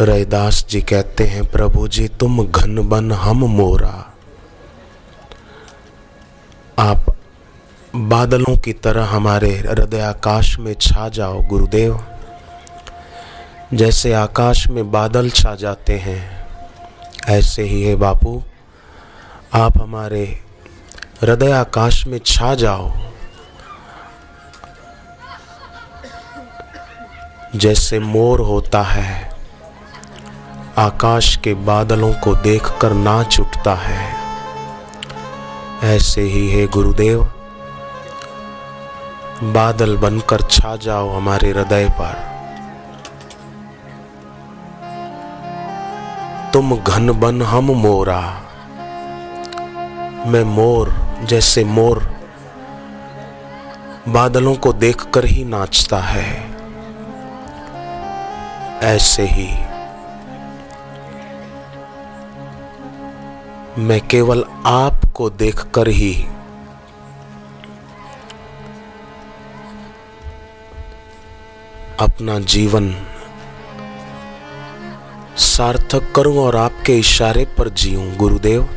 रैदास जी कहते हैं, प्रभु जी, तुम घन बन, हम मोरा। आप बादलों की तरह हमारे हृदय आकाश में छा जाओ, गुरुदेव। जैसे आकाश में बादल छा जाते हैं, ऐसे ही है बापू। आप हमारे हृदय आकाश में छा जाओ। जैसे मोर होता है आकाश के बादलों को देखकर नाच उठता है। ऐसे ही है गुरुदेव, बादल बनकर छा जाओ हमारे हृदय पर। तुम घन बन हम मोरा। मैं मोर जैसे मोर बादलों को देखकर ही नाचता है। ऐसे ही मैं केवल आपको देखकर ही अपना जीवन सार्थक करूँ और आपके इशारे पर जीऊं, गुरुदेव।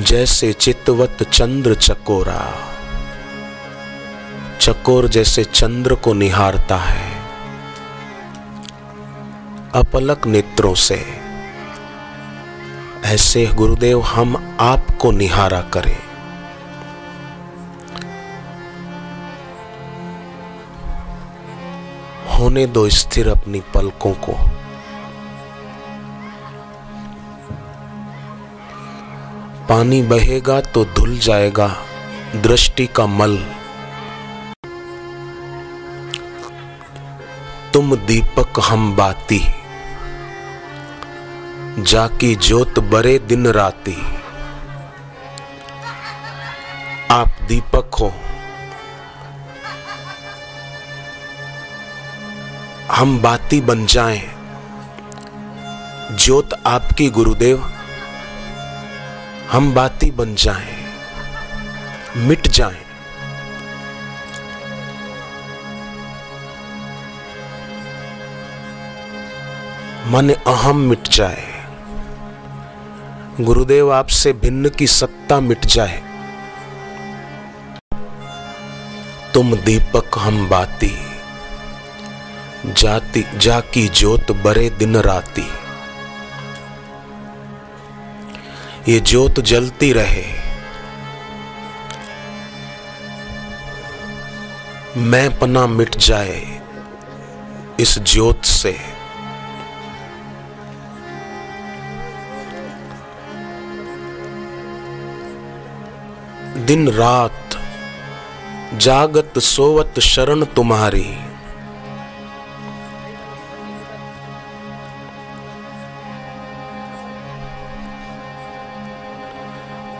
जैसे चितवत चंद्र चकोरा। चकोर जैसे चंद्र को निहारता है। अपलक नेत्रों से। ऐसे गुरुदेव हम आपको निहारा करें। होने दो स्थिर अपनी पलकों को। पानी बहेगा तो धुल जाएगा, दृष्टि का मल। तुम दीपक हम बाती। जाकी जोत बरे दिन राती। आप दीपक हो। हम बाती बन जाएँ। ज्योत आपकी गुरुदेव। हम बाती बन जाएँ। मिट जाएँ। मन अहम मिट जाए। गुरुदेव आपसे भिन्न की सत्ता मिट जाए। तुम दीपक हम बाती, जाती, जाकी जोत बरे दिन राती। ये जोत जलती रहे। मैं पना मिट जाए इस ज्योत से। दिन रात जागत सोवत शरण तुम्हारी।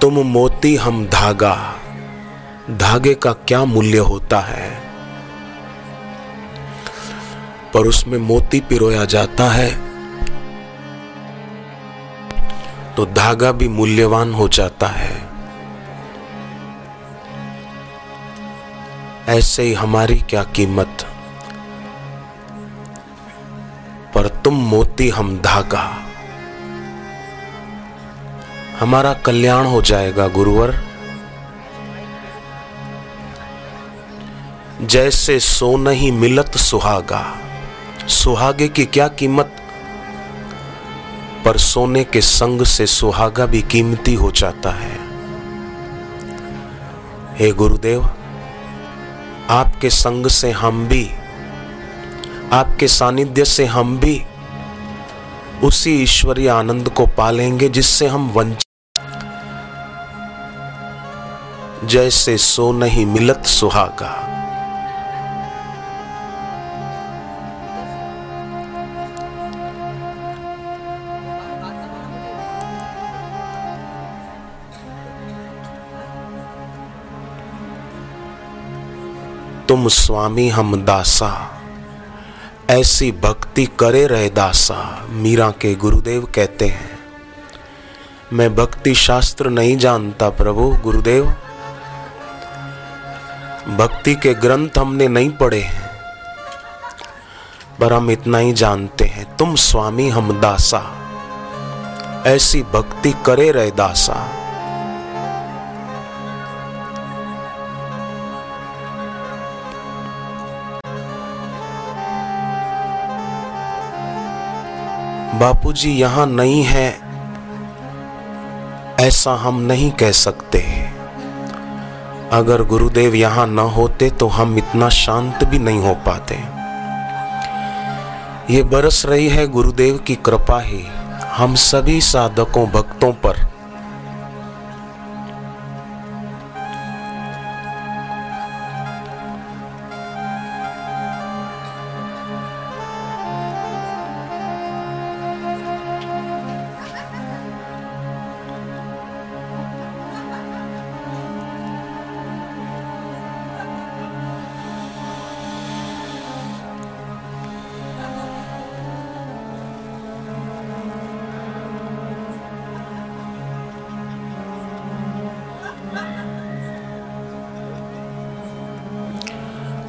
तुम मोती हम धागा, धागे का क्या मूल्य होता है? पर उसमें मोती पिरोया जाता है तो धागा भी मूल्यवान हो जाता है। ऐसे ही हमारी क्या कीमत? पर तुम मोती हम धागा। हमारा कल्याण हो जाएगा, गुरुवर। जैसे सो नहीं मिलत सुहागा। सुहागे की क्या कीमत? पर सोने के संग से सुहागा भी कीमती हो जाता है। हे गुरुदेव आपके संग से हम भी, आपके सानिध्य से हम भी उसी ईश्वरीय आनंद को पालेंगे जिससे हम वंचित जैसे सो नहीं मिलत सुहागा। तुम स्वामी हम दासा। ऐसी भक्ति करे रहे दासा, मीरा के गुरुदेव कहते हैं। मैं भक्ति शास्त्र नहीं जानता प्रभु, गुरुदेव। भक्ति के ग्रंथ हमने नहीं पढ़े हैं, पर हम इतना ही जानते हैं। तुम स्वामी हम दासा। ऐसी भक्ति करे रहे दासा। बापूजी यहाँ नहीं है, ऐसा हम नहीं कह सकते। अगर गुरुदेव यहाँ न होते तो हम इतना शांत भी नहीं हो पाते। ये बरस रही है गुरुदेव की कृपा ही। हम सभी साधकों, भक्तों पर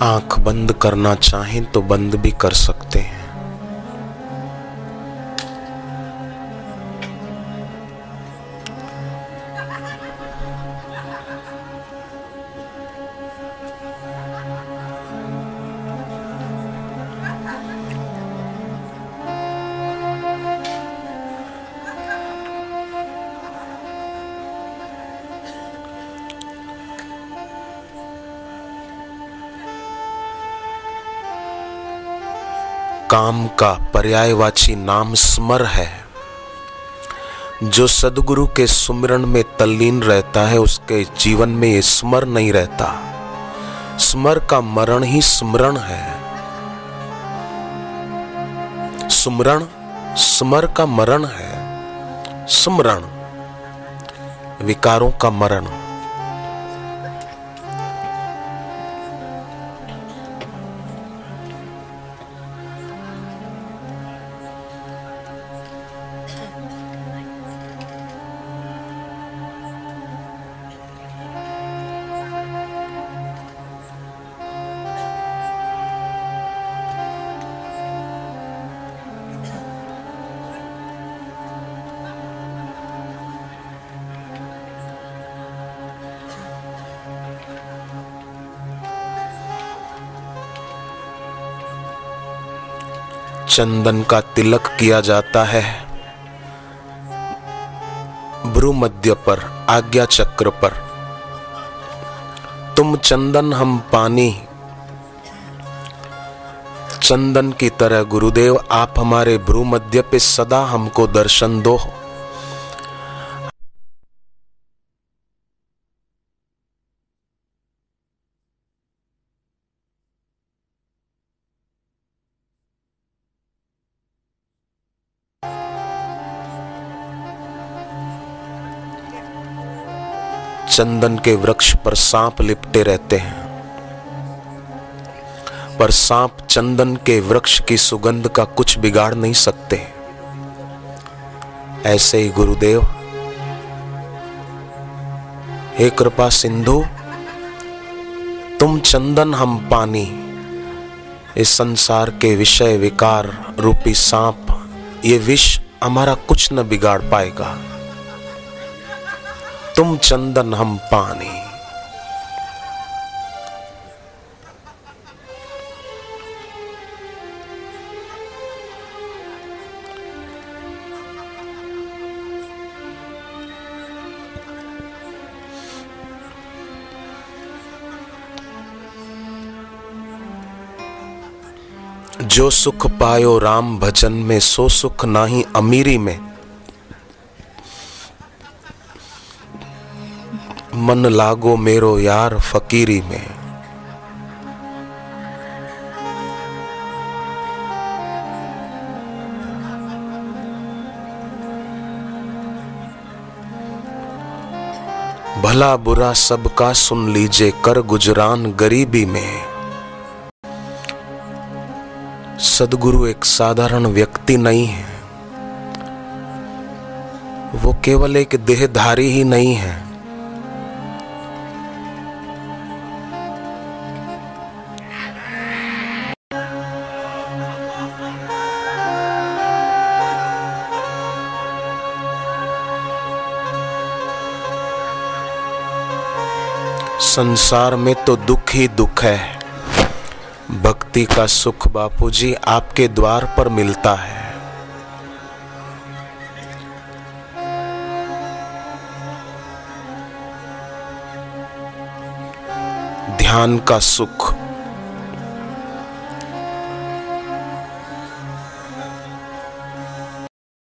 आँख बंद करना चाहें तो बंद भी कर सकते हैं। काम का पर्यायवाची नाम स्मर है। जो सदगुरु के सुमिरन में तल्लीन रहता है, उसके जीवन में ये स्मर नहीं रहता। स्मर का मरण ही स्मरण है। सुमरण स्मर का मरण है। स्मरण, विकारों का मरण। चंदन का तिलक किया जाता है। भ्रूमध्य पर, आज्ञा चक्र पर। तुम चंदन, हम पानी। चंदन की तरह गुरुदेव, आप हमारे भ्रूमध्य पे सदा हमको दर्शन दो। चंदन के वृक्ष पर सांप लिपटे रहते हैं। पर सांप चंदन के वृक्ष की सुगंध का कुछ बिगाड़ नहीं सकते। ऐसे ही गुरुदेव, हे कृपा सिंधु, तुम चंदन हम पानी, इस संसार के विषय विकार रूपी सांप, ये विष हमारा कुछ न बिगाड़ पाएगा। तुम चंदन हम पानी। जो सुख पायो राम भजन में, सो सुख नाही अमीरी में। मन लागो मेरो यार फकीरी में। भला बुरा सबका सुन लीजिए, कर गुजरान गरीबी में। सदगुरु एक साधारण व्यक्ति नहीं है। वो केवल एक देहधारी ही नहीं है। संसार में तो दुख ही दुख है। भक्ति का सुख बापूजी आपके द्वार पर मिलता है। ध्यान का सुख